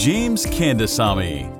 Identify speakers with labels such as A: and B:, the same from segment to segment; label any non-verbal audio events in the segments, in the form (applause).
A: James Kandasamy.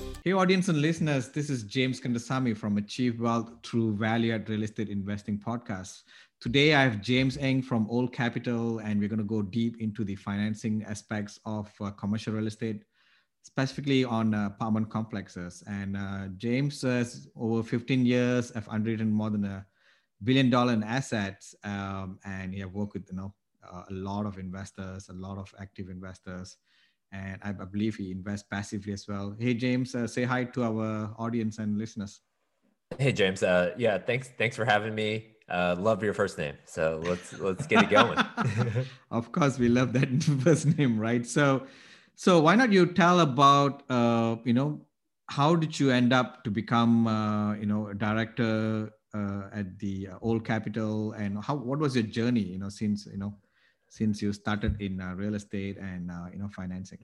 B: Hey, audience and listeners, this is James Kandasamy from Achieve Wealth through Value Add Real Estate Investing Podcast. Today, I have James Eng from Old Capital, and we're going to go deep into the financing aspects of uh, commercial real estate, specifically on uh, apartment complexes. And uh, James has over 15 years have underwritten more than a billion dollar in assets, um, and he have worked with you know uh, a lot of investors, a lot of active investors and I, believe he invests passively as well. Hey, James, uh, say hi to our audience and listeners.
C: Hey, James. Uh, yeah, thanks. Thanks for having me. Uh, love your first name. So let's let's get it going. (laughs)
B: of course, we love that (laughs) first name, right? So, so why not you tell about uh, you know how did you end up to become uh, you know a director uh, at the Old Capital, and how what was your journey? You know, since you know since you started in uh, real estate and uh, you know financing?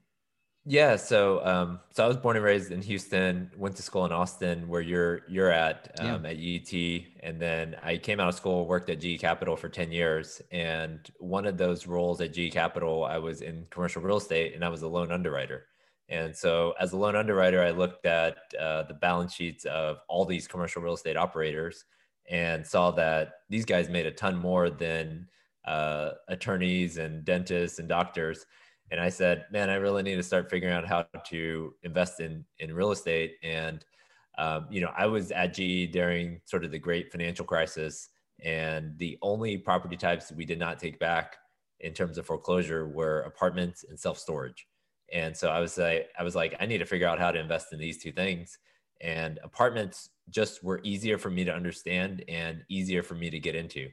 C: Yeah, so um, so I was born and raised in Houston. Went to school in Austin, where you're you're at um, yeah. at UT, and then I came out of school, worked at GE Capital for ten years, and one of those roles at GE Capital, I was in commercial real estate, and I was a loan underwriter. And so, as a loan underwriter, I looked at uh, the balance sheets of all these commercial real estate operators and saw that these guys made a ton more than uh, attorneys and dentists and doctors. And I said, man, I really need to start figuring out how to invest in in real estate. And um, you know, I was at GE during sort of the great financial crisis, and the only property types we did not take back in terms of foreclosure were apartments and self storage. And so I was like, I was like, I need to figure out how to invest in these two things. And apartments just were easier for me to understand and easier for me to get into.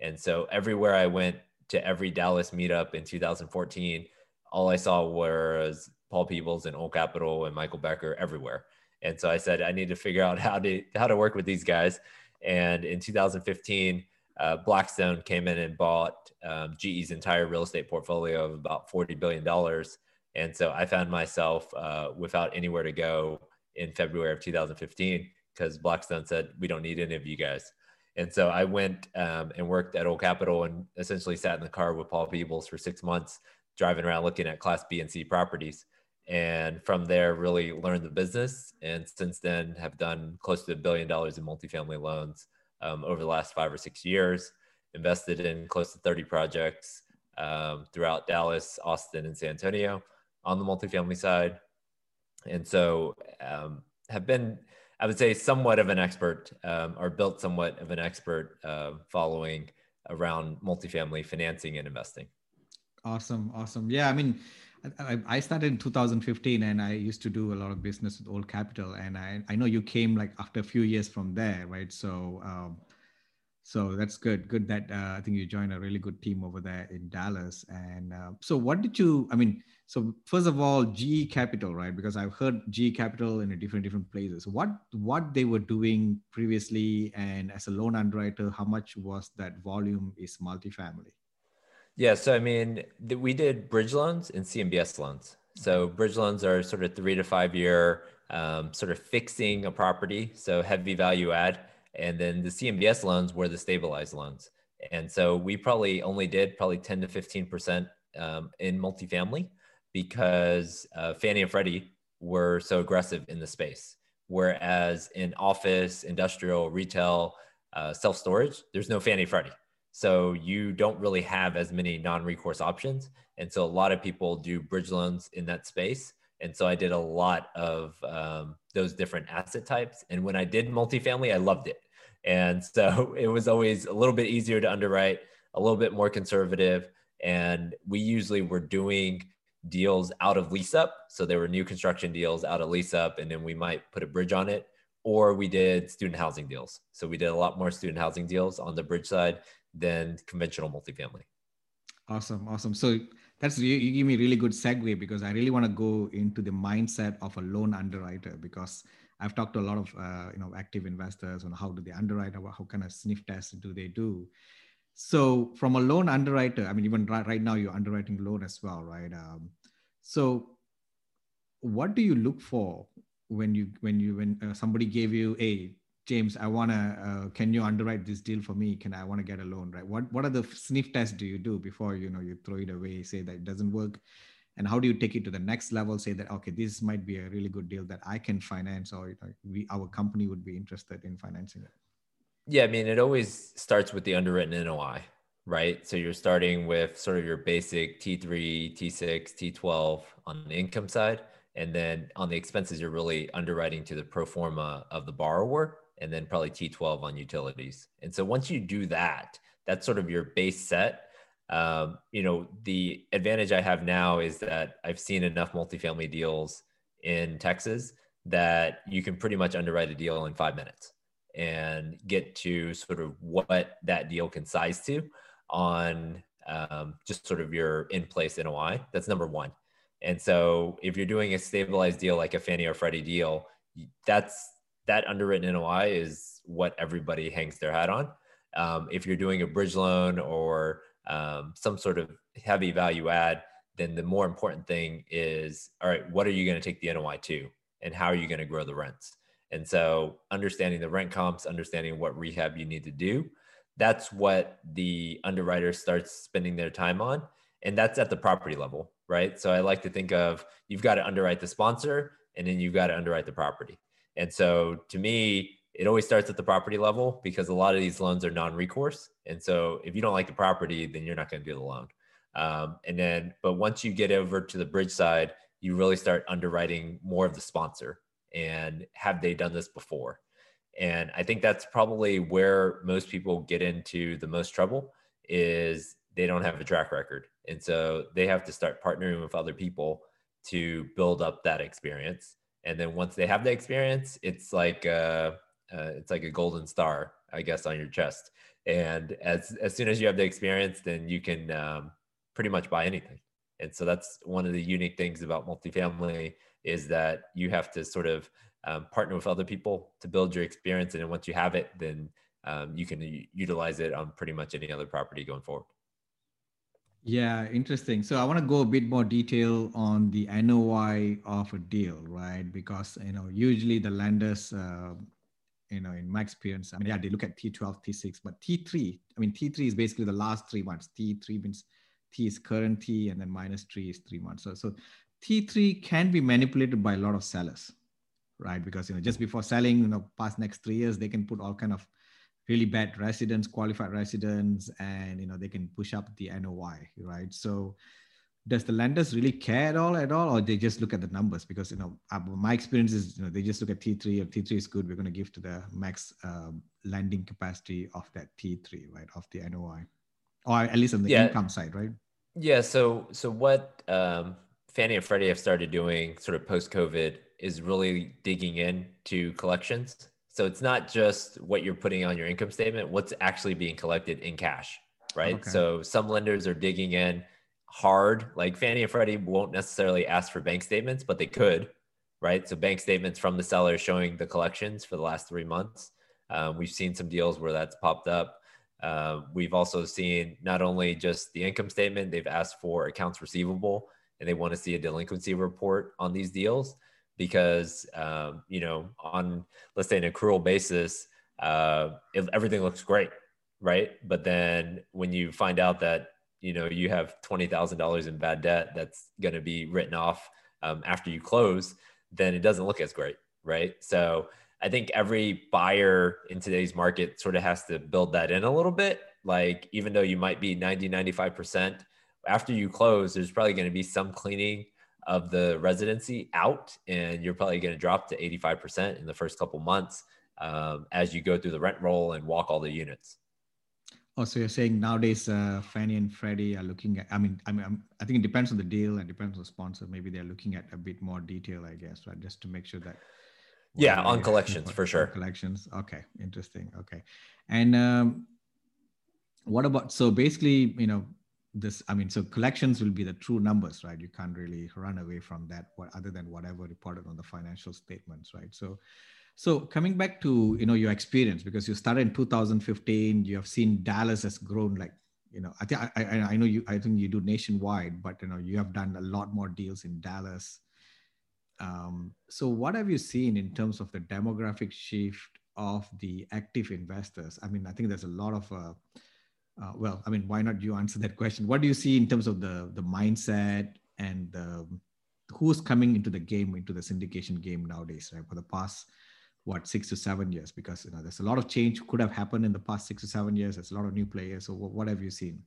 C: And so everywhere I went to every Dallas meetup in 2014, all I saw was Paul Peebles and Old Capital and Michael Becker everywhere. And so I said, I need to figure out how to how to work with these guys. And in 2015, uh, Blackstone came in and bought um, GE's entire real estate portfolio of about 40 billion dollars. And so I found myself uh, without anywhere to go in February of 2015 because Blackstone said, "We don't need any of you guys." And so I went um, and worked at Old Capital and essentially sat in the car with Paul Peebles for six months, driving around looking at Class B and C properties. And from there, really learned the business. And since then, have done close to a billion dollars in multifamily loans um, over the last five or six years. Invested in close to 30 projects um, throughout Dallas, Austin, and San Antonio on the multifamily side. And so um, have been I would say somewhat of an expert um, or built somewhat of an expert uh, following around multifamily financing and investing.
B: Awesome. Awesome. Yeah. I mean, I, started in 2015 and I used to do a lot of business with Old Capital. And I, I know you came like after a few years from there, right? So, um, so that's good. Good that uh, I think you joined a really good team over there in Dallas. And uh, so, what did you? I mean, so first of all, GE Capital, right? Because I've heard GE Capital in a different different places. What what they were doing previously, and as a loan underwriter, how much was that volume is multifamily?
C: Yeah, so I mean, we did bridge loans and CMBS loans. So bridge loans are sort of three to five year, um, sort of fixing a property, so heavy value add and then the CMBS loans were the stabilized loans. And so we probably only did probably 10 to 15% um, in multifamily because uh, Fannie and Freddie were so aggressive in the space. Whereas in office, industrial, retail, uh, self storage, there's no Fannie Freddie. So you don't really have as many non recourse options. And so a lot of people do bridge loans in that space. And so I did a lot of um, those different asset types. And when I did multifamily, I loved it. And so (laughs) it was always a little bit easier to underwrite, a little bit more conservative. And we usually were doing deals out of lease up. So there were new construction deals out of lease up, and then we might put a bridge on it. Or we did student housing deals. So we did a lot more student housing deals on the bridge side than conventional multifamily.
B: Awesome, awesome. So that's you, give me really good segue because I really want to go into the mindset of a loan underwriter because I've talked to a lot of uh, you know active investors on how do they underwrite, how kind of sniff tests do they do. So from a loan underwriter, I mean, even right, right now you're underwriting loan as well, right? Um, so what do you look for when you when you when uh, somebody gave you a James, I want to, uh, can you underwrite this deal for me? Can I want to get a loan, right? What, what are the sniff tests do you do before, you know, you throw it away, say that it doesn't work? And how do you take it to the next level? Say that, okay, this might be a really good deal that I can finance or you know, we, our company would be interested in financing it.
C: Yeah. I mean, it always starts with the underwritten NOI, right? So you're starting with sort of your basic T3, T6, T12 on the income side. And then on the expenses, you're really underwriting to the pro forma of the borrower and then probably T12 on utilities. And so once you do that, that's sort of your base set. Um, you know, the advantage I have now is that I've seen enough multifamily deals in Texas that you can pretty much underwrite a deal in five minutes and get to sort of what that deal can size to on um, just sort of your in place NOI. That's number one. And so if you're doing a stabilized deal like a Fannie or Freddie deal, that's that underwritten NOI is what everybody hangs their hat on. Um, if you're doing a bridge loan or um, some sort of heavy value add, then the more important thing is all right, what are you going to take the NOI to? And how are you going to grow the rents? And so, understanding the rent comps, understanding what rehab you need to do, that's what the underwriter starts spending their time on. And that's at the property level, right? So, I like to think of you've got to underwrite the sponsor and then you've got to underwrite the property. And so to me, it always starts at the property level because a lot of these loans are non-recourse. And so if you don't like the property, then you're not going to do the loan. Um, and then, but once you get over to the bridge side, you really start underwriting more of the sponsor and have they done this before? And I think that's probably where most people get into the most trouble is they don't have a track record. And so they have to start partnering with other people to build up that experience and then once they have the experience it's like uh, uh, it's like a golden star i guess on your chest and as as soon as you have the experience then you can um, pretty much buy anything and so that's one of the unique things about multifamily is that you have to sort of um, partner with other people to build your experience and then once you have it then um, you can u- utilize it on pretty much any other property going forward
B: yeah, interesting. So I want to go a bit more detail on the NOI of a deal, right? Because you know usually the lenders, uh, you know, in my experience, I mean, yeah, they look at T12, T6, but T3, I mean, T3 is basically the last three months. T3 means T is current T, and then minus three is three months. So, so T3 can be manipulated by a lot of sellers, right? Because you know, just before selling, you know, past next three years, they can put all kind of really bad residents, qualified residents, and you know they can push up the NOI, right? So does the lenders really care at all at all or they just look at the numbers because you know uh, my experience is you know they just look at t3 if t3 is good we're going to give to the max uh, lending capacity of that t3 right of the noi or at least on the yeah. income side right
C: yeah so so what um, fannie and freddie have started doing sort of post covid is really digging into collections so it's not just what you're putting on your income statement, what's actually being collected in cash, right? Okay. So some lenders are digging in hard, like Fannie and Freddie won't necessarily ask for bank statements, but they could, right? So bank statements from the seller showing the collections for the last three months. Um, we've seen some deals where that's popped up. Uh, we've also seen not only just the income statement, they've asked for accounts receivable and they want to see a delinquency report on these deals because um, you know on let's say an accrual basis uh, everything looks great right but then when you find out that you know you have $20000 in bad debt that's going to be written off um, after you close then it doesn't look as great right so i think every buyer in today's market sort of has to build that in a little bit like even though you might be 90 95% after you close there's probably going to be some cleaning of the residency out, and you're probably going to drop to 85% in the first couple months um, as you go through the rent roll and walk all the units.
B: Oh, so you're saying nowadays uh, Fannie and Freddie are looking at? I mean, I mean, I'm, i think it depends on the deal and depends on the sponsor. Maybe they're looking at a bit more detail, I guess, right? Just to make sure that.
C: Yeah, on collections for sure.
B: Collections. Okay, interesting. Okay, and um, what about so basically, you know, this i mean so collections will be the true numbers right you can't really run away from that what other than whatever reported on the financial statements right so so coming back to you know your experience because you started in 2015 you have seen dallas has grown like you know i think I, I, know you i think you do nationwide but you know you have done a lot more deals in dallas um, so what have you seen in terms of the demographic shift of the active investors i mean i think there's a lot of uh, uh, well, I mean, why not you answer that question? What do you see in terms of the the mindset and the, who's coming into the game, into the syndication game nowadays, right? For the past what six to seven years, because you know there's a lot of change could have happened in the past six to seven years. There's a lot of new players. So what, what have you seen?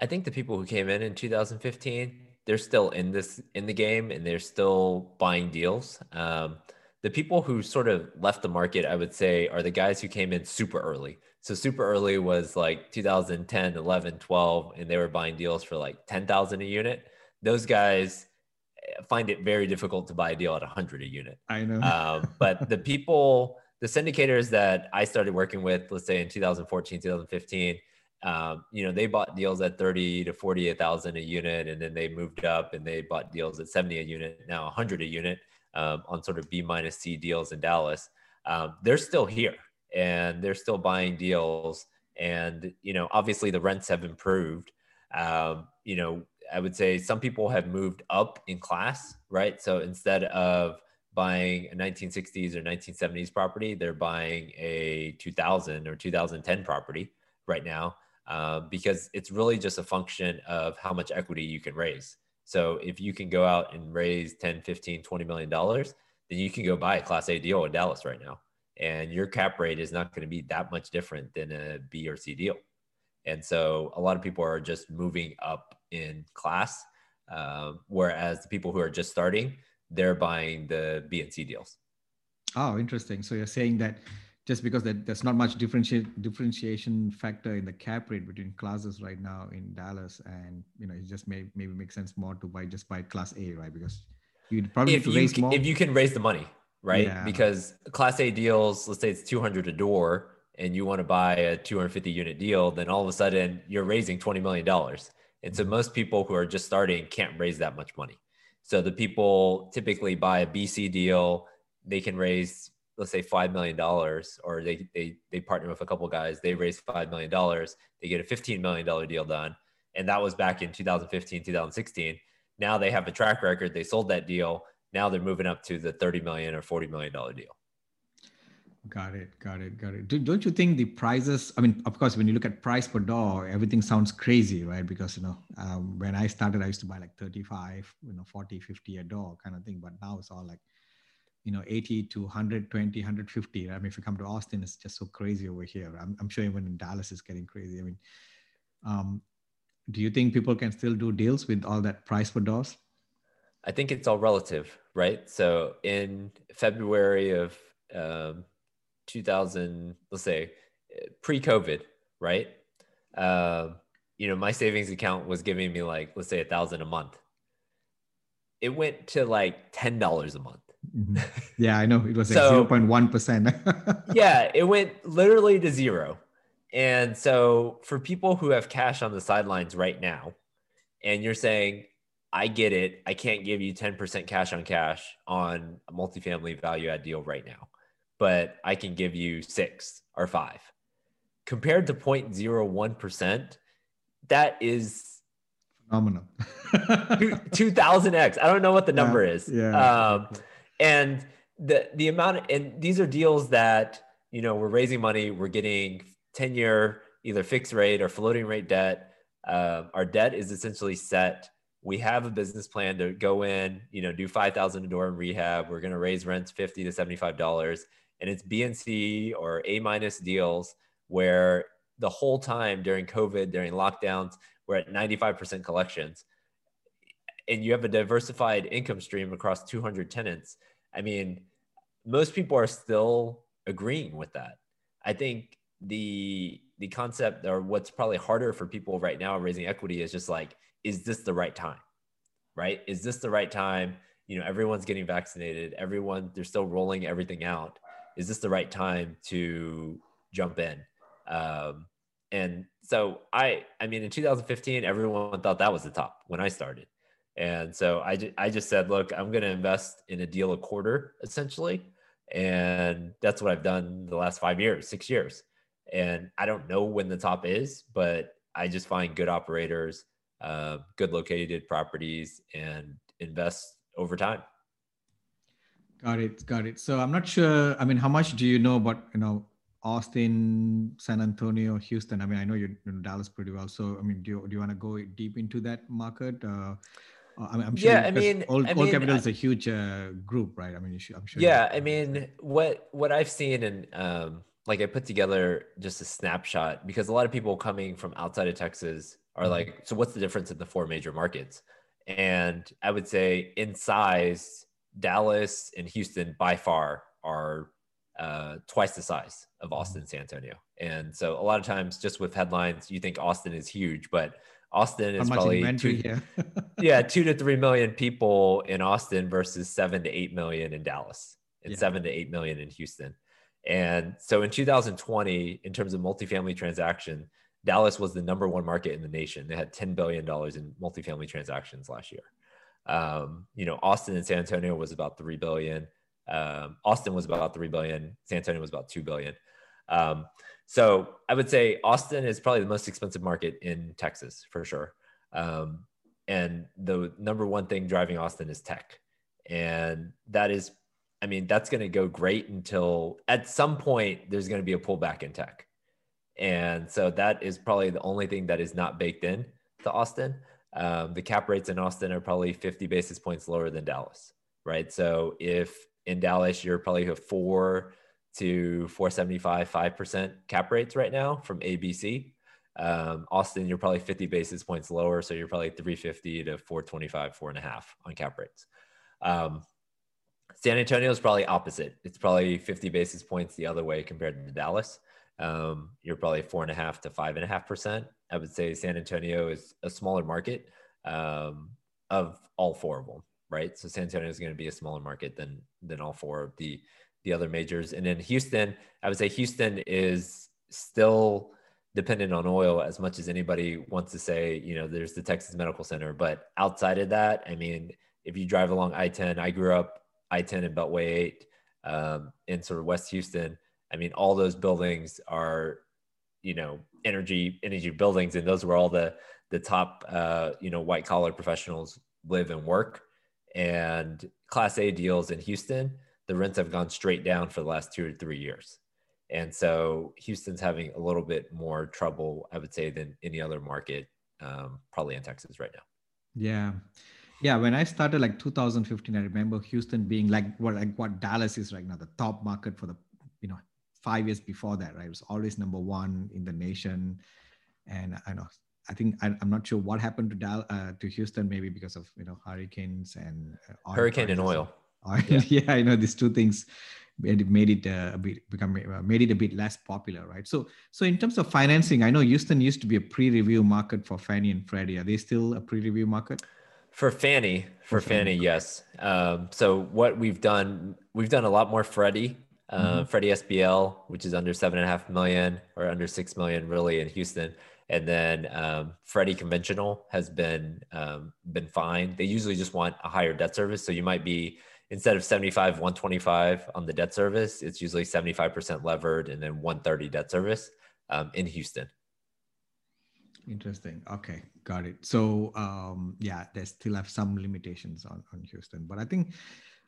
C: I think the people who came in in 2015, they're still in this in the game and they're still buying deals. Um, the people who sort of left the market, I would say, are the guys who came in super early. So super early was like 2010, 11, 12, and they were buying deals for like 10,000 a unit. Those guys find it very difficult to buy a deal at 100 a unit.
B: I know.
C: Um, but the people, the syndicators that I started working with, let's say in 2014, 2015, um, you know, they bought deals at 30 to 48,000 a unit, and then they moved up and they bought deals at 70 a unit, now 100 a unit um, on sort of B minus C deals in Dallas. Um, they're still here and they're still buying deals. And, you know, obviously the rents have improved. Um, you know, I would say some people have moved up in class, right? So instead of buying a 1960s or 1970s property, they're buying a 2000 or 2010 property right now uh, because it's really just a function of how much equity you can raise. So if you can go out and raise 10, 15, 20 million dollars, then you can go buy a class A deal in Dallas right now and your cap rate is not going to be that much different than a B or C deal. And so a lot of people are just moving up in class, uh, whereas the people who are just starting, they're buying the B and C deals.
B: Oh, interesting. So you're saying that just because that there's not much differentiate differentiation factor in the cap rate between classes right now in Dallas, and you know, it just may maybe makes sense more to buy just buy class A, right? Because you'd probably
C: if
B: raise
C: can,
B: more.
C: If you can raise the money, right? Yeah. Because class A deals, let's say it's 200 a door and you want to buy a 250 unit deal, then all of a sudden you're raising $20 million. And so most people who are just starting can't raise that much money. So the people typically buy a BC deal, they can raise, let's say $5 million, or they, they, they partner with a couple guys, they raise $5 million, they get a $15 million deal done. And that was back in 2015, 2016. Now they have a track record, they sold that deal now they're moving up to the 30 million or 40 million dollar deal.
B: Got it, got it, got it. Do, don't you think the prices? I mean, of course, when you look at price per door, everything sounds crazy, right? Because you know, um, when I started, I used to buy like 35, you know, 40, 50 a door kind of thing. But now it's all like, you know, 80 to 120, 150. I mean, if you come to Austin, it's just so crazy over here. I'm, I'm sure even in Dallas, it's getting crazy. I mean, um, do you think people can still do deals with all that price per doors?
C: I think it's all relative, right? So in February of um, 2000, let's say pre-COVID, right? Um, you know, my savings account was giving me like, let's say a thousand a month. It went to like ten dollars a month.
B: Mm-hmm. (laughs) Yeah, I know it was like zero point one percent. (laughs)
C: Yeah, it went literally to zero. And so for people who have cash on the sidelines right now, and you're saying, I get it. I can't give you 10% cash on cash on a multifamily value add deal right now, but I can give you six or five. Compared to 0.01%, that is
B: phenomenal.
C: 2000x. (laughs) I don't know what the number yeah, is. Yeah. Um, and the, the amount, of, and these are deals that, you know, we're raising money, we're getting 10 year, either fixed rate or floating rate debt. Uh, our debt is essentially set we have a business plan to go in, you know, do 5,000 a door in rehab. We're going to raise rents 50 to $75 and it's BNC or A minus deals where the whole time during COVID, during lockdowns, we're at 95% collections. and you have a diversified income stream across 200 tenants, I mean, most people are still agreeing with that. I think the the concept or what's probably harder for people right now raising equity is just like, is this the right time? Right? Is this the right time? You know, everyone's getting vaccinated, everyone, they're still rolling everything out. Is this the right time to jump in? Um, and so I, I mean, in 2015, everyone thought that was the top when I started. And so I, ju- I just said, look, I'm going to invest in a deal a quarter essentially. And that's what I've done the last five years, six years. And I don't know when the top is, but I just find good operators, uh, good located properties, and invest over time.
B: Got it. Got it. So I'm not sure. I mean, how much do you know about you know Austin, San Antonio, Houston? I mean, I know you know Dallas pretty well. So I mean, do you do you want to go deep into that market? Uh, I mean, I'm sure.
C: Yeah, I mean,
B: Old,
C: I mean,
B: Capital is a huge uh, group, right? I mean, you should, I'm sure.
C: Yeah, I mean, what what I've seen and um, like I put together just a snapshot because a lot of people coming from outside of Texas are like, so what's the difference in the four major markets? And I would say in size, Dallas and Houston by far are uh, twice the size of Austin, San Antonio. And so a lot of times, just with headlines, you think Austin is huge, but Austin is probably two,
B: here? (laughs)
C: yeah, (laughs) two to three million people in Austin versus seven to eight million in Dallas and
B: Yeah.
C: seven to eight million in Houston. And so in 2020, in terms of multifamily transaction, Dallas was the number one market in the nation. They had $10 billion in multifamily transactions last year. Um, you know, Austin and San Antonio was about 3 billion. Um, Austin was about 3 billion. San Antonio was about 2 billion. Um, so I would say Austin is probably the most expensive market in Texas for sure. Um, and the number one thing driving Austin is tech. And that is, I mean, that's going to go great until at some point there's going to be a pullback in tech. And so that is probably the only thing that is not baked in to Austin. Um, the cap rates in Austin are probably 50 basis points lower than Dallas, right? So if in Dallas you're probably a four to 475, 5% cap rates right now from ABC. Um, Austin, you're probably 50 basis points lower. So you're probably 350 to 425, four and a half on cap rates. Um, San Antonio is probably opposite. It's probably 50 basis points the other way compared to Dallas. Um, you're probably four and a half to five and a half percent. I would say San Antonio is a smaller market um, of all four of them, right? So San Antonio is going to be a smaller market than than all four of the the other majors. And then Houston, I would say Houston is still dependent on oil as much as anybody wants to say. You know, there's the Texas Medical Center, but outside of that, I mean, if you drive along I-10, I grew up I-10 and Beltway 8 um, in sort of West Houston. I mean, all those buildings are, you know, energy energy buildings, and those were all the the top, uh, you know, white collar professionals live and work. And Class A deals in Houston, the rents have gone straight down for the last two or three years. And so Houston's having a little bit more trouble, I would say, than any other market, um, probably in Texas right now.
B: Yeah. Yeah, when I started like 2015, I remember Houston being like what like what Dallas is right now, the top market for the you know five years before that, right? It was always number one in the nation, and I know I think I, am not sure what happened to Dal uh, to Houston, maybe because of you know hurricanes and uh, oil
C: Hurricane and oil.
B: Oil-
C: Yeah. (laughs)
B: yeah. I know these two things made it, made it uh, a bit become uh, made it a bit less popular, right? So so in terms of financing, I know Houston used to be a pre-review market for Fannie and Freddie. Are they still a pre-review market?
C: For Fannie, for
B: For Fannie.
C: Fannie, yes. Um, so what we've done, we've done a lot more Freddie, uh, Freddie SBL, which is under seven and a half million or under six million, really in Houston. And then um, Freddie conventional has been um, been fine. They usually just want a higher debt service, so you might be instead of 75 125 on the debt service it's usually 75% levered and then 130 debt service um, in houston
B: Interesting. Okay, got it. So um, yeah, they still have some limitations on, on Houston, but I think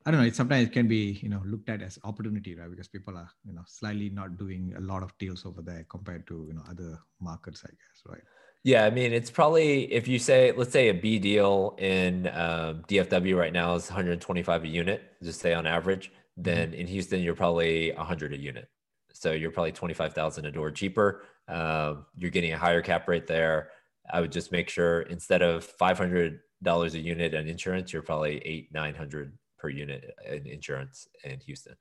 B: I don't know. It sometimes it can be you know looked at as opportunity, right? Because people are you know slightly not doing a lot of deals over there compared to you know other markets, I guess, right?
C: Yeah, I mean, it's probably if you say, let's say a B deal in um, DFW right now is 125 a unit, just say on average. Then in Houston, you're probably 100 a unit, so you're probably 25,000 a door cheaper. Um, you're getting a higher cap rate there. I would just make sure instead of 500 dollars a unit and insurance, you're probably eight nine hundred per unit in insurance in Houston.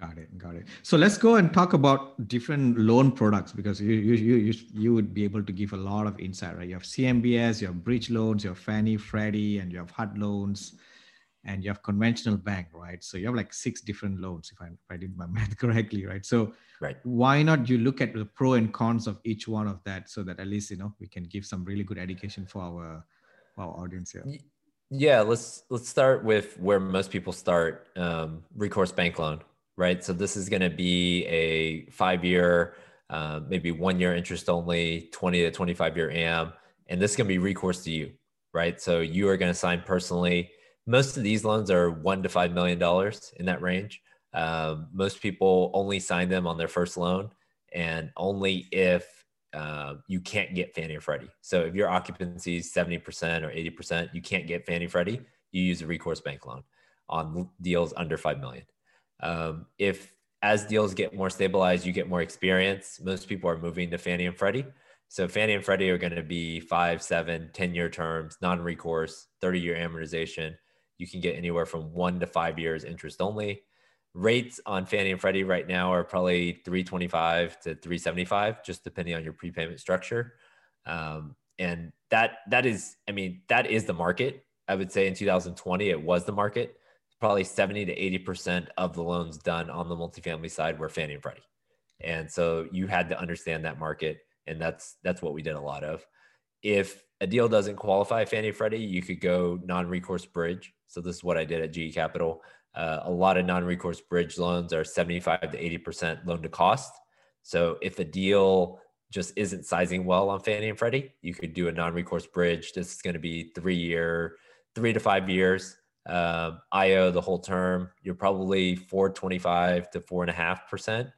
B: Got it. Got it. So let's go and talk about different loan products because you you you you would be able to give a lot of insight, right? You have CMBS, you have bridge loans, you have Fannie, Freddie, and you have HUD loans, and you have conventional bank, right? So you have like six different loans, if I, if I did my (laughs) math correctly, right? So
C: right.
B: why not you look at the pro and cons of each one of that, so that at least you know we can give some really good education for our for our audience here.
C: Yeah, let's let's start with where most people start. Um, recourse bank loan right? So this is going to be a five year, uh, maybe one year interest only, 20 to 25 year AM. And this is going to be recourse to you, right? So you are going to sign personally. Most of these loans are one to $5 million in that range. Um, most people only sign them on their first loan and only if uh, you can't get Fannie or Freddie. So if your occupancy is 70% or 80%, you can't get Fannie Freddie, you use a recourse bank loan on deals under 5 million. Um, if as deals get more stabilized, you get more experience. Most people are moving to Fannie and Freddie. So Fannie and Freddie are going to be five, seven, 10 year terms, non-recourse, 30 year amortization. You can get anywhere from one to five years interest only. Rates on Fannie and Freddie right now are probably 325 to 375, just depending on your prepayment structure. Um, and that that is, I mean, that is the market. I would say in 2020, it was the market probably 70 to 80% of the loans done on the multifamily side were Fannie and Freddie. And so you had to understand that market. And that's, that's what we did a lot of. If a deal doesn't qualify Fannie Freddie, you could go non-recourse bridge. So this is what I did at GE Capital. Uh, a lot of non-recourse bridge loans are 75 to 80% loan to cost. So if a deal just isn't sizing well on Fannie and Freddie, you could do a non-recourse bridge. This is going to be three year, three to five years uh, IO the whole term, you're probably 425 to four and a half percent,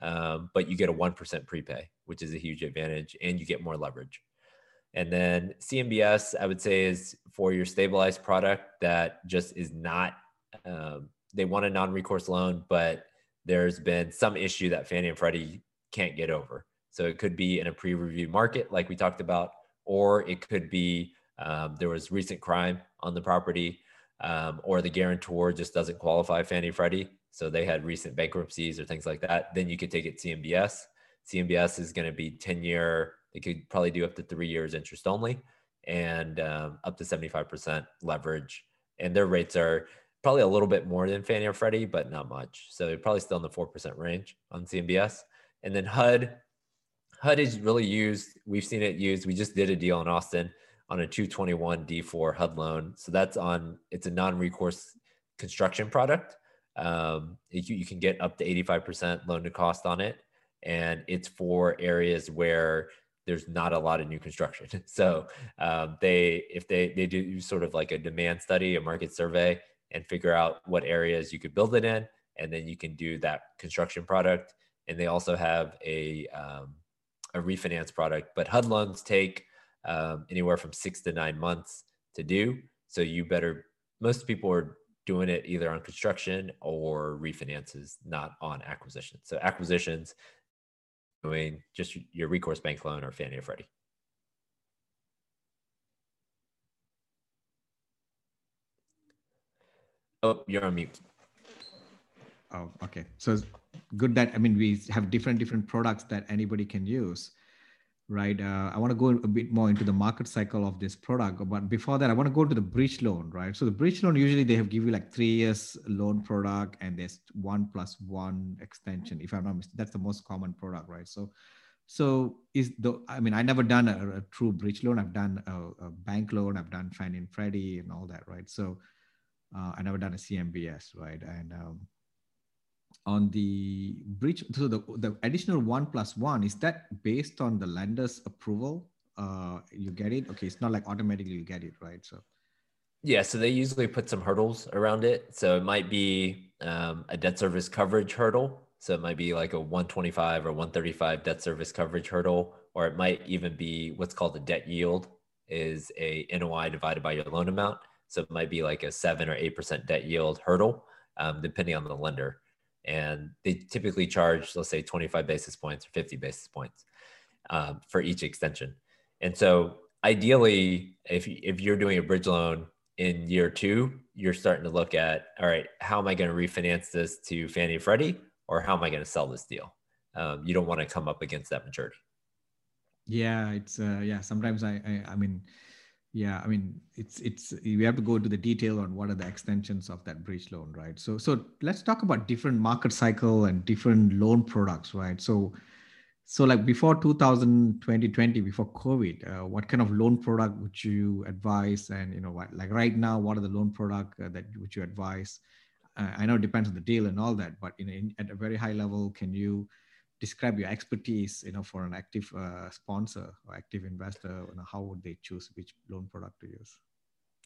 C: um, but you get a 1% prepay, which is a huge advantage and you get more leverage. And then CMBS, I would say is for your stabilized product that just is not, um, they want a non-recourse loan, but there's been some issue that Fannie and Freddie can't get over. So it could be in a pre-review market, like we talked about, or it could be um, there was recent crime on the property um, or the guarantor just doesn't qualify Fannie Freddie, so they had recent bankruptcies or things like that, then you could take it CMBS. CMBS is going to be 10 year, they could probably do up to three years interest only and um, up to 75% leverage. And their rates are probably a little bit more than Fannie or Freddie, but not much. So they're probably still in the 4% range on CMBS. And then HUD, HUD is really used. We've seen it used. We just did a deal in Austin on a 221 D4 HUD loan. So that's on, it's a non-recourse construction product. Um, you, you can get up to 85% loan to cost on it. And it's for areas where there's not a lot of new construction. (laughs) So um, they, if they, they do sort of like a demand study, a market survey and figure out what areas you could build it in. And then you can do that construction product. And they also have a, um, a refinance product, but HUD loans take um, anywhere from six to nine months to do. So you better, most people are doing it either on construction or refinances, not on acquisitions. So acquisitions, doing just your recourse bank loan or Fannie or Freddie. Oh, you're on mute.
B: Oh, okay. So good that I mean we have different different products that anybody can use right? Uh, I want to go a bit more into the market cycle of this product, but before that, I want to go to the bridge loan, right? So the bridge loan usually they have give you like three years loan product, and there's one plus one extension. If I'm not mistaken, that's the most common product, right? So, so is the I mean I never done a, a true bridge loan. I've done a, a, bank loan. I've done Fannie and Freddie and all that, right? So uh, I never done a CMBS, right? And um, on the bridge so the, the additional one plus one is that based on the lender's approval? Uh you get it? Okay it's not like automatically you get it right? So.
C: Yeah so they usually put some hurdles around it. So it might be um, a debt service coverage hurdle. So it might be like a 125 or 135 debt service coverage hurdle or it might even be what's called a debt yield is a noi divided by your loan amount so it might be like a 7 or 8% debt yield hurdle um, depending on the lender and they typically charge let's say 25 basis points or 50 basis points um, for each extension and so ideally, if if you're doing a bridge loan in year two, you're starting to look at all right, how am I going to refinance this to Fannie and Freddie, or how am I going to sell this deal? Um, you don't want to come up against that maturity.
B: Yeah, it's uh, yeah. Sometimes I, I I mean yeah i mean it's it's we have to go into the detail on what are the extensions of that bridge loan right? So so let's talk about different market cycle and different loan products right? So so like before 2020 before covid uh, what kind of loan product would you advise? And you know what, like right now what are the loan product uh, that would you advise? Uh, i know it depends on the deal and all that but know in, at a very high level can you describe your expertise you know for an active uh, sponsor or active investor you know, how would they choose which loan product to use?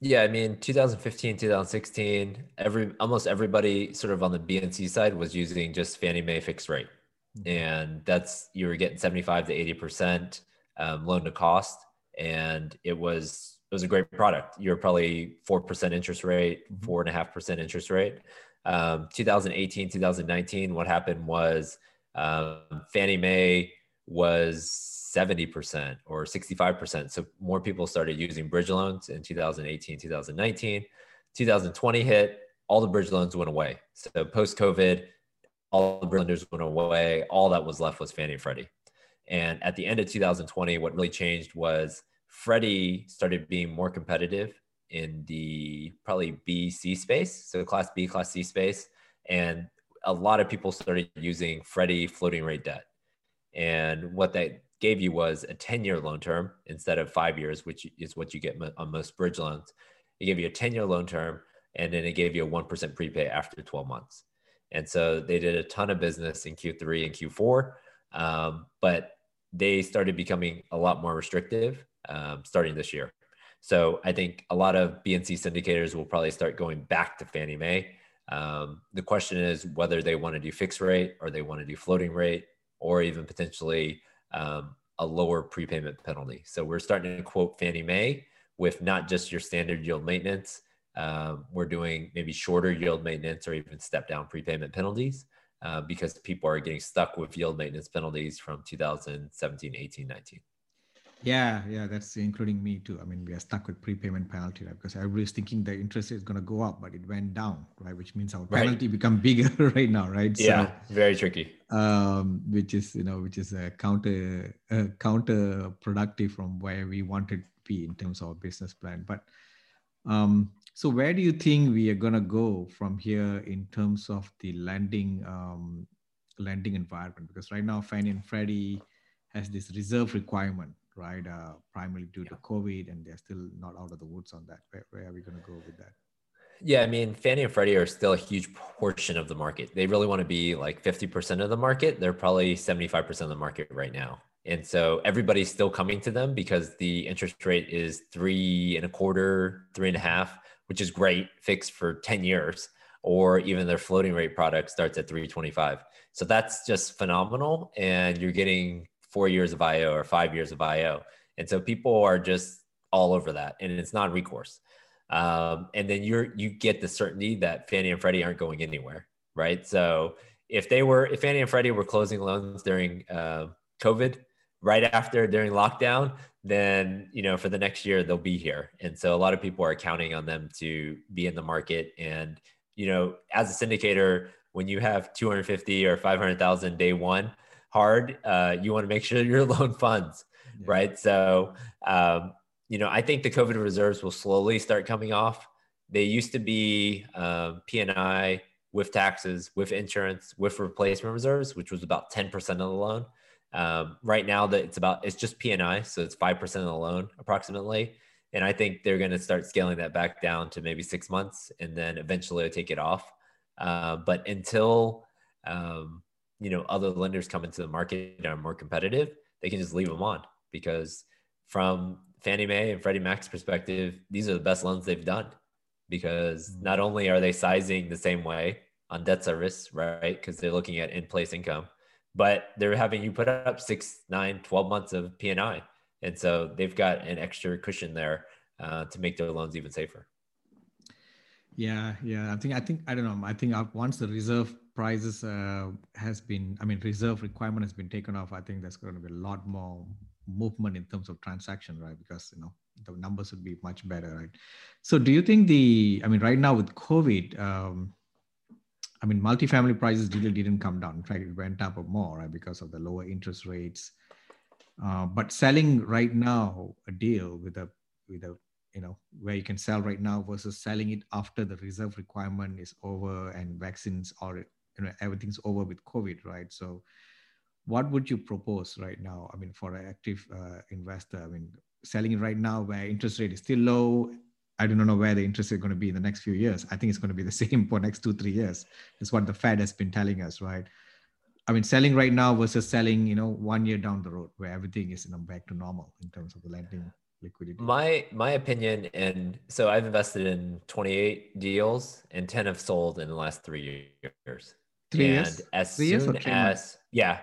C: Yeah i mean 2015 2016 every almost everybody sort of on the bnc side was using just fannie mae fixed rate. Mm-hmm. and that's you were getting 75 to 80 percent um, loan to cost. And it was it was a great product. You're probably 4% interest rate mm-hmm. four and a half percent interest rate. Um, 2018 2019 what happened was um, Fannie Mae was 70% or 65%. So more people started using bridge loans in 2018, 2019. 2020 hit, all the bridge loans went away. So post COVID, all the bridge lenders went away. All that was left was Fannie and Freddie. And at the end of 2020, what really changed was Freddie started being more competitive in the probably B, C space. So class B, class C space. And a lot of people started using Freddie floating rate debt. And what that gave you was a 10 year loan term instead of five years, which is what you get on most bridge loans. It gave you a 10 year loan term and then it gave you a 1% prepay after 12 months. And so they did a ton of business in Q3 and Q4, um, but they started becoming a lot more restrictive um, starting this year. So I think a lot of BNC syndicators will probably start going back to Fannie Mae um, the question is whether they want to do fixed rate or they want to do floating rate or even potentially um, a lower prepayment penalty. So we're starting to quote Fannie Mae with not just your standard yield maintenance. Um, we're doing maybe shorter yield maintenance or even step down prepayment penalties uh, because people are getting stuck with yield maintenance penalties from 2017, 18, 19.
B: Yeah, yeah, that's including me too. I mean, we are stuck with prepayment penalty right? because everybody's thinking the interest is going to go up, but it went down, right? Which means our penalty right. become bigger (laughs) right now, right?
C: Yeah, so, very tricky.
B: Um, which is you know, which is a counter uh, counterproductive from where we wanted to be in terms of our business plan. But um, so where do you think we are going to go from here in terms of the lending um, lending environment? Because right now, Fannie and Freddie has this reserve requirement right? Uh, primarily due yeah. to COVID, and they're still not out of the woods on that. Where, where are we going to go with that?
C: Yeah, I mean, Fannie and Freddie are still a huge portion of the market. They really want to be like 50% of the market. They're probably 75% of the market right now. And so everybody's still coming to them because the interest rate is three and a quarter, three and a half, which is great, fixed for 10 years, or even their floating rate product starts at 325. So that's just phenomenal. And you're getting four years of IO or five years of IO. And so people are just all over that and it's not recourse. Um, and then you're, you get the certainty that Fannie and Freddie aren't going anywhere. Right. So if they were, if Fannie and Freddie were closing loans during uh, COVID, right after during lockdown, then you know for the next year they'll be here. And so a lot of people are counting on them to be in the market. And you know, as a syndicator, when you have 250 or 500,000 day one, hard, uh, you want to make sure (laughs) your loan funds, yeah. right? So, um, you know, I think the COVID reserves will slowly start coming off. They used to be um, P&I with taxes, with insurance, with replacement reserves, which was about 10% of the loan. Um, right now, that it's about it's just P&I, so it's five percent of the loan approximately. And I think they're going to start scaling that back down to maybe six months, and then eventually take it off. Uh, but until um, you know other lenders come into the market and are more competitive, they can just leave them on because from Fannie Mae and Freddie Mac's perspective, these are the best loans they've done because mm-hmm. not only are they sizing the same way on debt service, right? Because they're looking at in place income, but they're having you put up six, nine, 12 months of P&I. And so they've got an extra cushion there uh, to make their loans even safer.
B: Yeah, yeah. I think I think I don't know. I think once the reserve prices uh, has been, I mean, reserve requirement has been taken off. I think there's going to be a lot more movement in terms of transaction, right? Because you know the numbers would be much better, right? So do you think the, I mean, right now with COVID, um, I mean, multifamily prices really didn't come down. In fact, it went up more right, because of the lower interest rates. Uh, but selling right now a deal with a with a you know where you can sell right now versus selling it after the reserve requirement is over and vaccines or you know everything's over with COVID, right? So, what would you propose right now? I mean, for an active uh, investor, I mean, selling it right now where interest rate is still low. I don't know where the interest is going to be in the next few years. I think it's going to be the (laughs) same for next two, three years. It's what the Fed has been telling us, right? I mean, selling right now versus selling, you know, one year down the road where everything is you know, back to normal in terms of the lending liquidity.
C: My my opinion, and so I've invested in 28 deals, and 10 have sold in the last three years.
B: Three
C: and
B: years.
C: as
B: Three
C: soon
B: three
C: as yeah,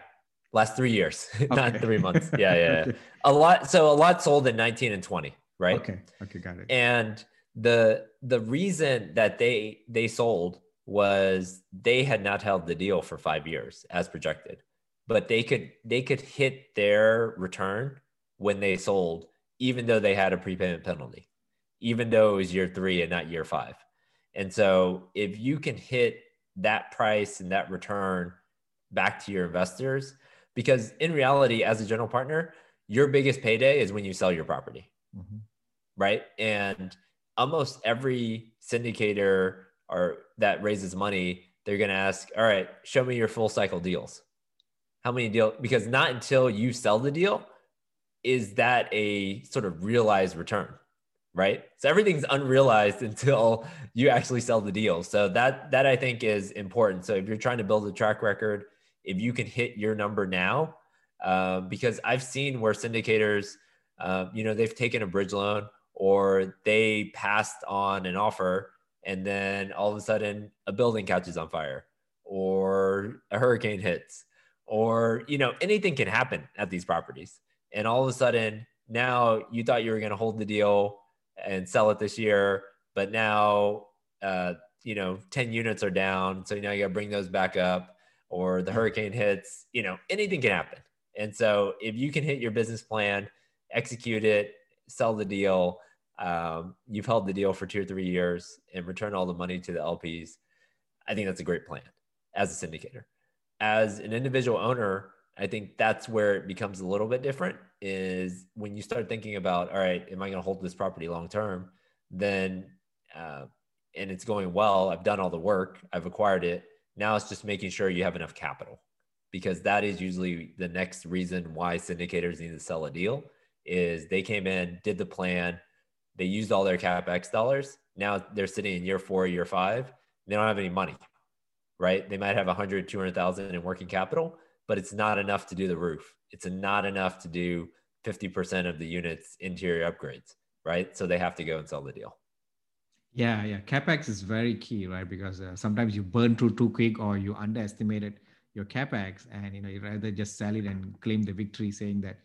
C: last three years, (laughs) not three months. Yeah, yeah, yeah.
B: Okay. (laughs)
C: A lot. So a lot sold in 19 and 20, right?
B: Okay. Okay. Got it.
C: and the the reason that they they sold was they had not held the deal for five years as projected but they could they could hit their return when they sold even though they had a prepayment penalty even though it was year three and not year five and so if you can hit that price and that return back to your investors because in reality as a general partner your biggest payday is when you sell your property
B: Mhm.
C: right? And almost every syndicator or that raises money, they're going to ask, "All right, show me your full cycle deals. How many deal?" Because not until you sell the deal is that a sort of realized return, right? So everything's unrealized (laughs) until you actually sell the deal. So that that I think is important. So if you're trying to build a track record, if you can hit your number now, uh, because I've seen where syndicators, uh, you know, they've taken a bridge loan or they passed on an offer and then all of a sudden a building catches on fire or a hurricane hits or you know anything can happen at these properties and all of a sudden now you thought you were going to hold the deal and sell it this year but now uh, you know 10 units are down. So now you got to bring those back up or the hurricane hits you know anything can happen. And so if you can hit your business plan execute it sell the deal um, you've held the deal for two or three years and return all the money to the lps i think that's a great plan as a syndicator. As an individual owner i think that's where it becomes a little bit different is when you start thinking about all right am i going to hold this property long term? Then uh, and it's going well i've done all the work i've acquired it now it's just making sure you have enough capital. Because that is usually the next reason why syndicators need to sell a deal is they came in did the plan they used all their capex dollars now they're sitting in year four year five they don't have any money right? They might have 100 200000 in working capital but it's not enough to do the roof it's not enough to do 50% of the units interior upgrades right so they have to go and sell the deal
B: Yeah, yeah. Capex is very key, right? Because uh, sometimes you burn through too quick or you underestimated your capex, and you know you rather just sell it and claim the victory, saying that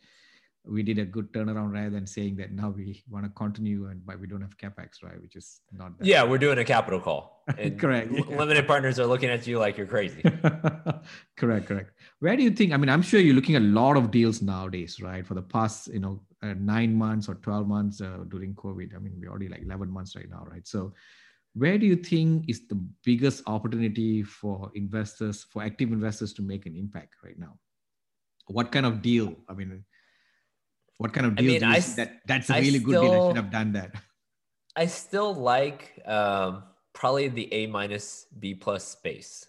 B: we did a good turnaround rather than saying that now we want to continue and but we don't have capex, right? Which is not. That
C: yeah we're doing a capital call (laughs)
B: Correct, yeah.
C: limited partners are looking at you like you're crazy (laughs)
B: correct, correct. Where do you think? I mean, I'm sure you're looking at a lot of deals nowadays, right? For the past, you know, uh, nine months or 12 months uh, during COVID. I mean, we're already like 11 months right now, right? So, where do you think is the biggest opportunity for investors, for active investors to make an impact right now? What kind of deal? I mean, what kind of
C: I
B: deal
C: mean,
B: do you
C: I
B: that that's a
C: I
B: really good deal? I should have done that.
C: I still like um, probably the A minus B plus space.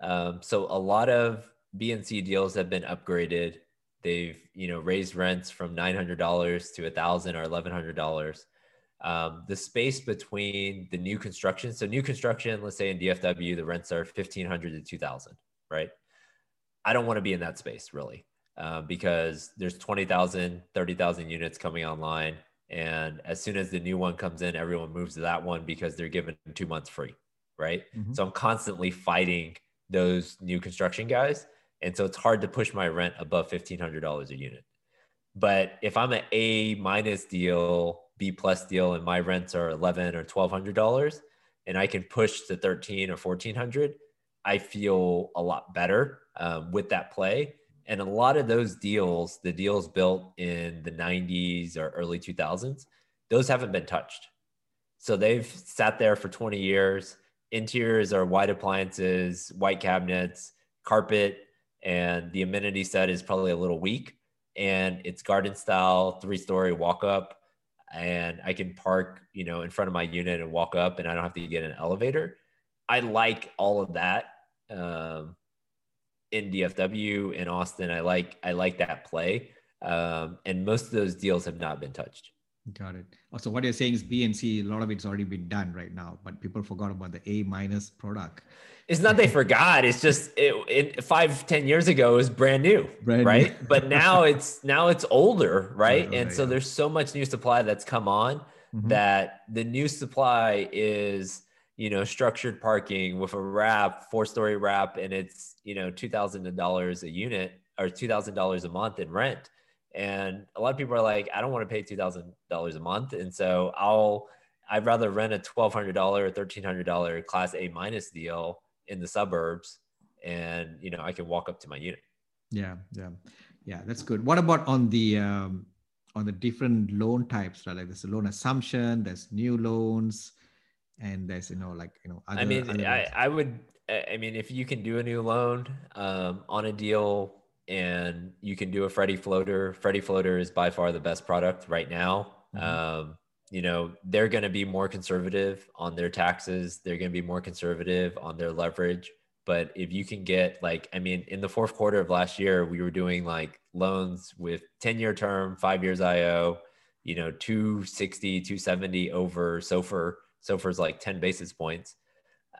C: Um, so a lot of B and C deals have been upgraded. They've you know raised rents from nine hundred dollars to a thousand or eleven hundred dollars. Um, the space between the new construction, so new construction, let's say in DFW, the rents are fifteen hundred to two thousand, right? I don't want to be in that space really uh, because there's 20,000, 30,000 units coming online. And as soon as the new one comes in, everyone moves to that one because they're given two months free, right?
B: Mhm.
C: So I'm constantly fighting those new construction guys. And so it's hard to push my rent above $1,500 a unit. But if I'm an A minus deal, B plus deal, and my rents are eleven or twelve hundred dollars, and I can push to thirteen or fourteen hundred, I feel a lot better um, with that play And a lot of those deals, the deals built in the 90s or early 2000s, those haven't been touched. So they've sat there for 20 years. Interiors are white appliances, white cabinets, carpet, and the amenity set is probably a little weak. And it's garden style, three story walk up. And I can park, you know, in front of my unit and walk up, and I don't have to get an elevator. I like all of that. Um, in DFW in Austin. I like I like that play, um, and most of those deals have not been touched.
B: Got it. So what you're saying is B and C, a lot of it's already been done right now, but people forgot about the A minus product.
C: It's not they forgot. It's just it, it five ten years ago it was brand new, brand right? New. but now (laughs) it's now it's older, right? and so yeah. there's so much new supply that's come on mm-hmm. that the new supply is you know, structured parking with a wrap, four story wrap, and it's, you know, $2,000 a unit or $2,000 a month in rent. And a lot of people are like, I don't want to pay $2,000 a month. And so I'll, I'd rather rent a $1,200 or $1,300 class A minus deal in the suburbs. And, you know, I can walk up to my unit.
B: Yeah. Yeah. Yeah. That's good. What about on the, um, on the different loan types, right? Like there's a loan assumption, there's new loans, and there's you know like you know
C: other, i mean I, I would i mean if you can do a new loan um, on a deal and you can do a freddie floater freddie floater is by far the best product right now. Mm-hmm. um, you know they're going to be more conservative on their taxes. They're going to be more conservative on their leverage. But if you can get like i mean in the fourth quarter of last year we were doing like loans with 10 year term 5 years io you know 260 270 over SOFR SOFR's like 10 basis points.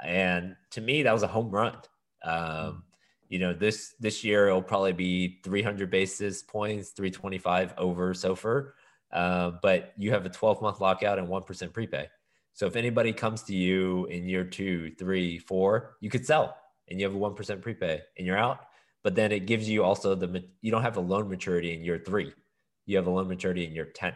C: And to me, that was a home run. Um, you know, this this year it'll probably be 300 basis points, 325 over SOFR. Uh, but you have a 12 month lockout and 1% prepay. So if anybody comes to you in year two, three, four, you could sell and you have a 1% prepay and you're out. But then it gives you also the, you don't have a loan maturity in year three. You have a loan maturity in year 10.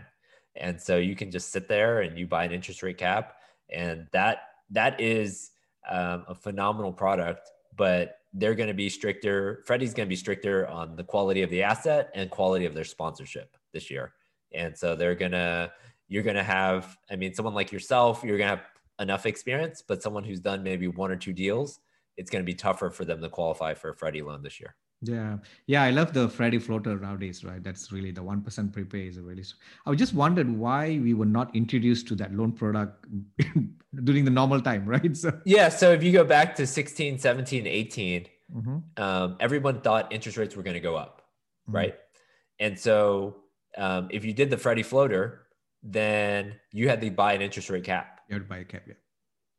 C: And so you can just sit there and you buy an interest rate cap and that that is um, a phenomenal product. But they're going to be stricter. Freddie's going to be stricter on the quality of the asset and quality of their sponsorship this year, and so they're gonna you're gonna have. I mean, someone like yourself, you're gonna have enough experience, but someone who's done maybe one or two deals, it's going to be tougher for them to qualify for a Freddie loan this year.
B: Yeah, yeah, I love the Freddie floater nowadays, right? That's really the one percent prepay is a really. I just wondered why we were not introduced to that loan product (laughs) during the normal time, right?
C: So yeah, so if you go back to 16, 17, 18, mm-hmm. um, everyone thought interest rates were going to go up, mm-hmm. right? And so um, if you did the Freddie floater, then you had to buy an interest rate cap.
B: You had to buy a cap, yeah.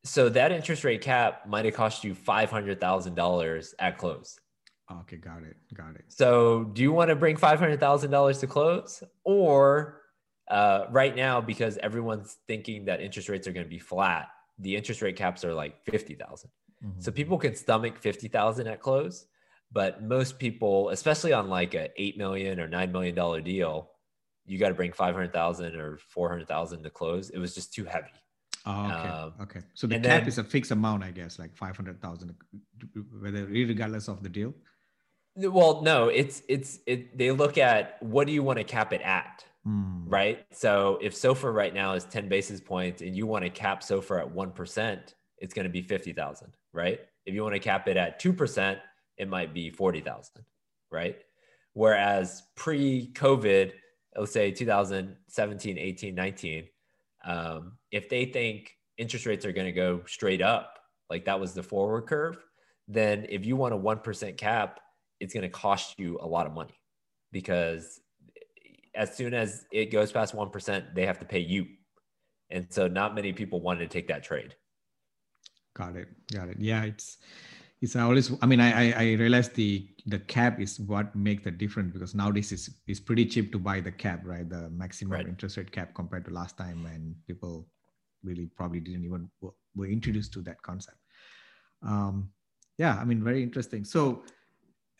C: So that interest rate cap might have cost you five hundred thousand dollars at close
B: Okay, got it. Got it.
C: So, do you want to bring $500,000 to close? Or uh, right now, because everyone's thinking that interest rates are going to be flat, the interest rate caps are like 50,000. Mm-hmm. So, people can stomach 50,000 at close. But most people, especially on like a 8 million or $9 million deal, you got to bring 500,000 or 400,000 to close. It was just too heavy.
B: Oh, okay. Um, okay. So the cap then, is a fixed amount, I guess, like 500,000, whether regardless of the deal.
C: Well, no, it's it's it. They look at what do you want to cap it at, mm. right? So if SOFR right now is ten basis points, and you want to cap SOFR at one percent, it's going to be fifty thousand, right? If you want to cap it at two percent, it might be forty thousand, right? Whereas pre-COVID, let's say 2017, 18, 19, um, if they think interest rates are going to go straight up, like that was the forward curve, then if you want a 1% cap, it's going to cost you a lot of money because as soon as it goes past 1%, they have to pay you. And so not many people wanted to take that trade.
B: Got it. Got it. Yeah. It's, it's always, I mean, I, I realize the, the cap is what make the difference because nowadays it's, it's pretty cheap to buy the cap, right? The maximum right. interest rate cap compared to last time when people really probably didn't even were introduced to that concept. Um, yeah, I mean, very interesting. So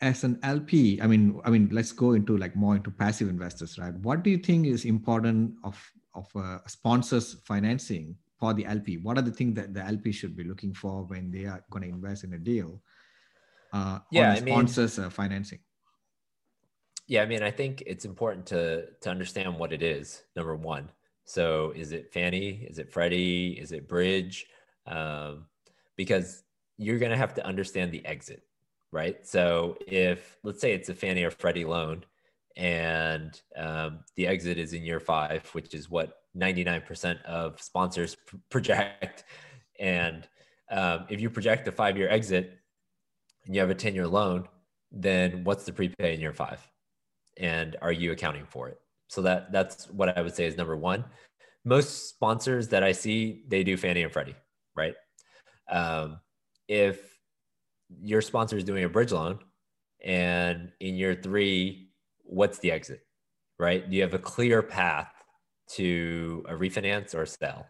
B: as an LP, I mean, I mean, let's go into like more into passive investors, right? What do you think is important of of uh, sponsors financing for the LP? What are the things that the LP should be looking for when they are going to invest in a deal? Uh, yeah, sponsors I mean, uh, financing.
C: Yeah, I mean, I think it's important to to understand what it is. Number one, so is it Fannie? Is it Freddie? Is it Bridge? Um, because you're going to have to understand the exit, right? So if let's say it's a Fannie or Freddie loan, and um, the exit is in year five, which is what 99% of sponsors pr- project, and um, if you project a five year exit and you have a 10 year loan, then what's the prepay in year five? And are you accounting for it? So that that's what I would say is number one. Most sponsors that I see, they do Fannie and Freddie, right? Um, if your sponsor is doing a bridge loan and in year three, what's the exit, right? Do you have a clear path to a refinance or sell?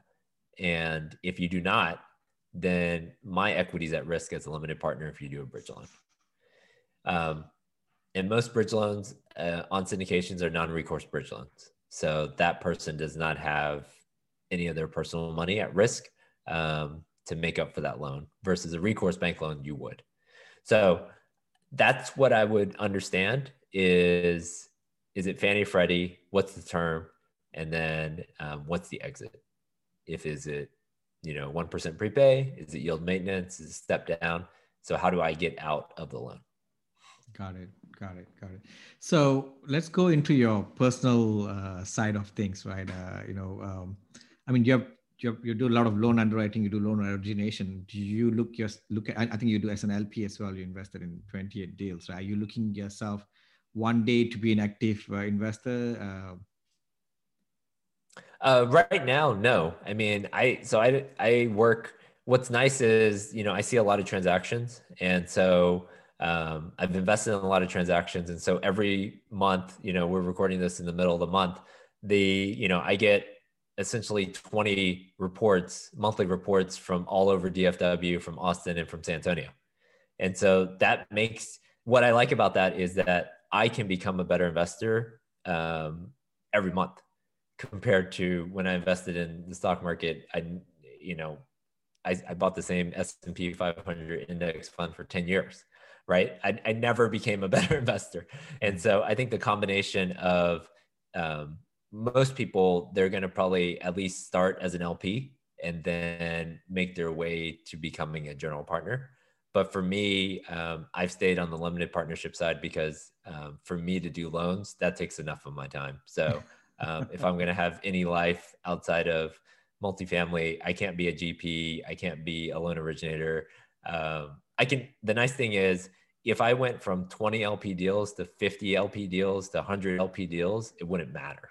C: And if you do not, then my equity is at risk as a limited partner if you do a bridge loan. Um, and most bridge loans uh, on syndications are non-recourse bridge loans. So that person does not have any of their personal money at risk um, to make up for that loan versus a recourse bank loan, you would. So that's what I would understand is, is it Fannie Freddie? What's the term? And then um, what's the exit? If is it you know, 1% prepay? Is it yield maintenance? Is it step down? So how do I get out of the loan?
B: Got it. Got it. Got it. So let's go into your personal uh, side of things, right? Uh, you know, um, I mean, you have, you, do a lot of loan underwriting, you do loan origination. Do you look your look at? I think you do as an LP as well. You invested in 28 deals. Right? Are you looking yourself one day to be an active uh, investor? Uh,
C: uh, right now, no. I mean, I so I I work. What's nice is you know I see a lot of transactions, and so um, I've invested in a lot of transactions, and so every month, you know, we're recording this in the middle of the month. The you know I get essentially 20 reports, monthly reports from all over DFW, from Austin, and from San Antonio, and so that makes what I like about that is that I can become a better investor um, every month compared to when I invested in the stock market. I, you know, I, I bought the same S&P 500 index fund for 10 years, right? I, I never became a (laughs) better investor. And so I think the combination of um, most people, they're going to probably at least start as an LP and then make their way to becoming a general partner. But for me, um, I've stayed on the limited partnership side because um, for me to do loans, that takes enough of my time. So (laughs) um, if I'm going to have any life outside of multifamily, I can't be a GP. I can't be a loan originator. Um, I can. The nice thing is, if I went from 20 LP deals to 50 LP deals to 100 LP deals, it wouldn't matter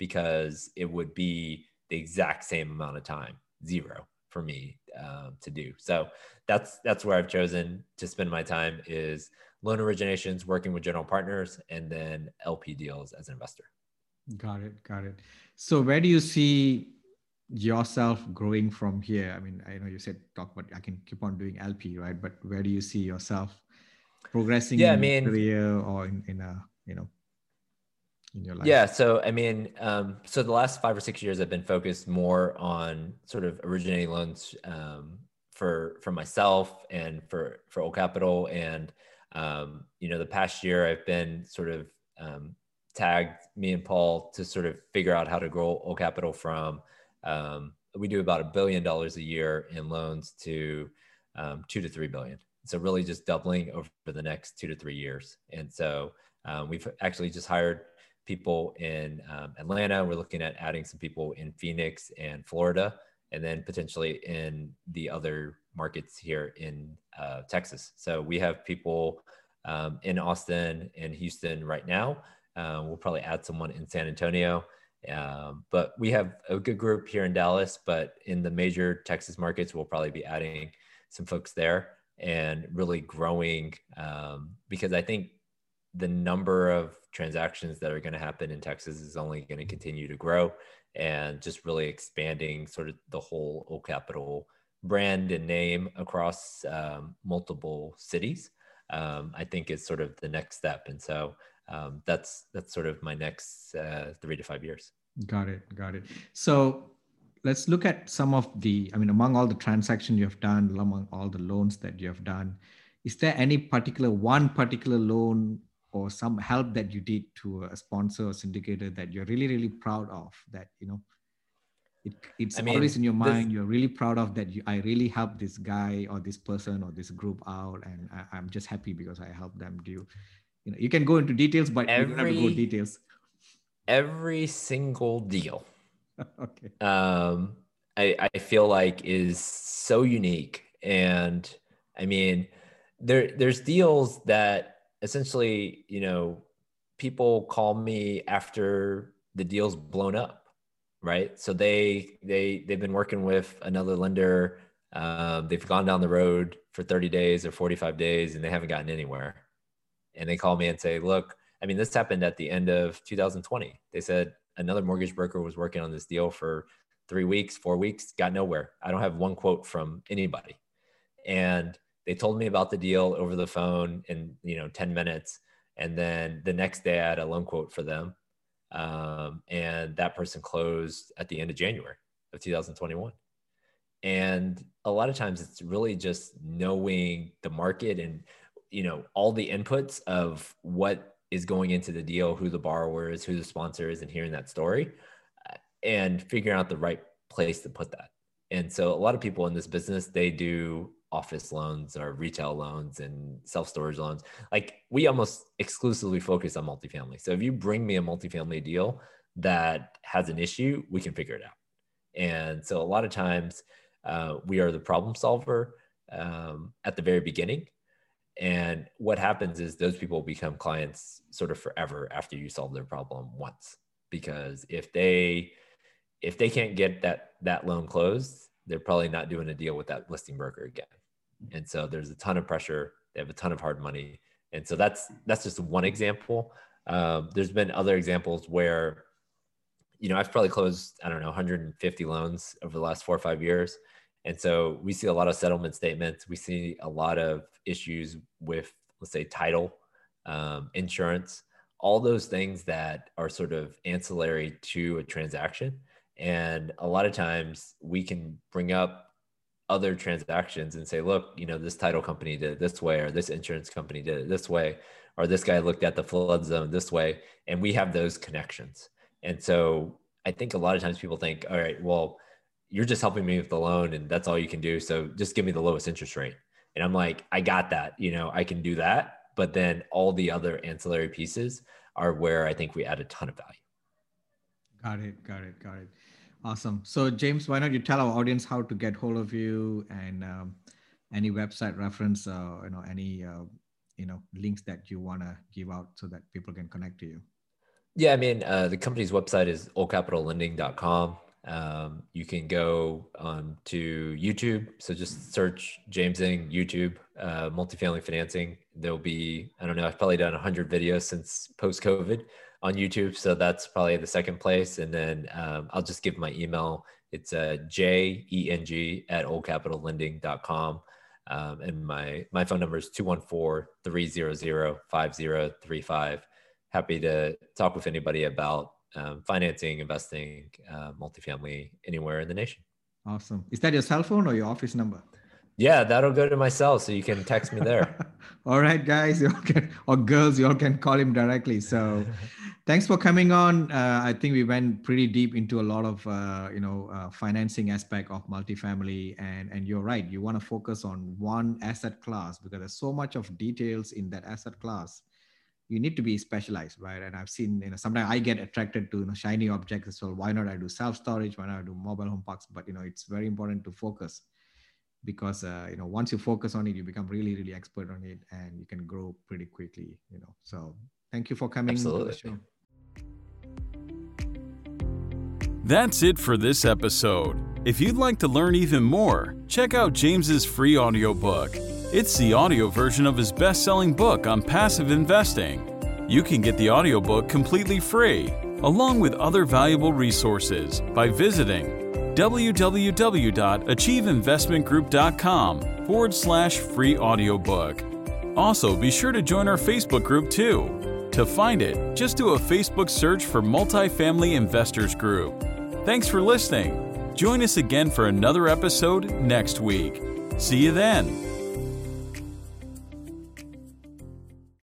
C: because it would be the exact same amount of time, zero for me um, to do. So that's that's where I've chosen to spend my time is loan originations, working with general partners, and then LP deals as an investor.
B: Got it. Got it. So where do you see yourself growing from here? I mean, I know you said talk about I can keep on doing LP, right? But where do you see yourself progressing
C: yeah,
B: in
C: I mean,
B: career or in, in a, you know,
C: in your life? Yeah. So, I mean, um, so the last five or six years I've been focused more on sort of originating loans um, for, for myself and for, for Old Capital. And, um, you know, the past year I've been sort of um, tagged me and Paul to sort of figure out how to grow Old Capital from. Um, we do about a billion dollars a year in loans to um, two to three billion. So really just doubling over the next two to three years. And so um, we've actually just hired people in um, Atlanta. We're looking at adding some people in Phoenix and Florida, and then potentially in the other markets here in uh, Texas. So we have people um, in Austin and Houston right now. Um, we'll probably add someone in San Antonio. Um, but we have a good group here in Dallas, but in the major Texas markets, we'll probably be adding some folks there and really growing um, because I think the number of transactions that are going to happen in Texas is only going to continue to grow and just really expanding sort of the whole Old Capital brand and name across um, multiple cities. Um, I think is sort of the next step. And so um, that's that's sort of my next uh, three to five years.
B: Got it, got it. So let's look at some of the. I mean, among all the transactions you have done, among all the loans that you have done, is there any particular one particular loan or some help that you did to a sponsor or syndicator that you're really really proud of that you know it, it's I mean, always in your mind this, you're really proud of that you, i really helped this guy or this person or this group out and I, am just happy because i helped them do you know you can go into details but every, you don't have to go details.
C: every single deal (laughs)
B: okay.
C: um I, I feel like is so unique. And i mean there there's deals that essentially you know people call me after the deal's blown up right? So they they they've been working with another lender. Um, they've gone down the road for 30 days or 45 days, and they haven't gotten anywhere. And they call me and say, "Look, I mean, this happened at the end of 2020. They said another mortgage broker was working on this deal for three weeks, four weeks, got nowhere. I don't have one quote from anybody." And they told me about the deal over the phone in you know 10 minutes and then the next day i had a loan quote for them um, and that person closed at the end of January of 2021. And a lot of times it's really just knowing the market and you know all the inputs of what is going into the deal, who the borrower is, who the sponsor is, and hearing that story, and figuring out the right place to put that. And so a lot of people in this business they do office loans or retail loans and self storage loans. Like we almost exclusively focus on multifamily. So if you bring me a multifamily deal that has an issue, we can figure it out. And so a lot of times uh, we are the problem solver um, at the very beginning. And what happens is those people become clients sort of forever after you solve their problem once. Because if they if they can't get that that loan closed, they're probably not doing a deal with that listing broker again. And so there's a ton of pressure. They have a ton of hard money. And so that's that's just one example. Um, there's been other examples where, you know, I've probably closed, I don't know, 150 loans over the last four or five years. And so we see a lot of settlement statements. We see a lot of issues with, let's say, title, um, insurance, all those things that are sort of ancillary to a transaction. And a lot of times we can bring up other transactions and say, look, you know, this title company did it this way, or this insurance company did it this way, or this guy looked at the flood zone this way. And we have those connections. And so I think a lot of times people think, all right, well, you're just helping me with the loan and that's all you can do. So just give me the lowest interest rate. And I'm like, I got that. You know, I can do that. But then all the other ancillary pieces are where I think we add a ton of value.
B: Got it. Got it. Got it. Awesome. So, James, why not you tell our audience how to get hold of you and um, any website reference, uh, you know, any uh, you know links that you want to give out so that people can connect to you.
C: Yeah, I mean, uh, the company's website is oldcapitallending.com. Um, you can go on to YouTube. So just search James Eng YouTube, uh, multifamily financing. There'll be, I don't know, I've probably done 100 videos since post COVID on YouTube. So that's probably the second place. And then um, I'll just give my email. It's uh, J E N G at oldcapitallending.com. Um, and my, my phone number is 214 300 5035. Happy to talk with anybody about um, financing, investing, uh, multifamily anywhere in the nation.
B: Awesome. Is that your cell phone or your office number?
C: Yeah, that'll go to my cell, so you can text me there. (laughs)
B: all right, guys, you can, or girls, you all can call him directly. So, (laughs) thanks for coming on. Uh, I think we went pretty deep into a lot of uh, you know uh, financing aspect of multifamily, and and you're right. You want to focus on one asset class because there's so much of details in that asset class. You need to be specialized, right? And I've seen, you know, sometimes I get attracted to you know, shiny objects as well. Why not I do self storage? Why not I do mobile home parks? But you know, it's very important to focus because uh, you know once you focus on it you become really really expert on it and you can grow pretty quickly you know so thank you for coming
C: Absolutely.
A: That's it for this episode. If you'd like to learn even more, check out James's free audiobook. It's the audio version of his best-selling book on passive investing. You can get the audiobook completely free, along with other valuable resources by visiting www.achieveinvestmentgroup.com forward slash free audiobook. Also, be sure to join our Facebook group too. To find it, just do a Facebook search for Multifamily Investors Group. Thanks for listening. Join us again for another episode next week. See you then.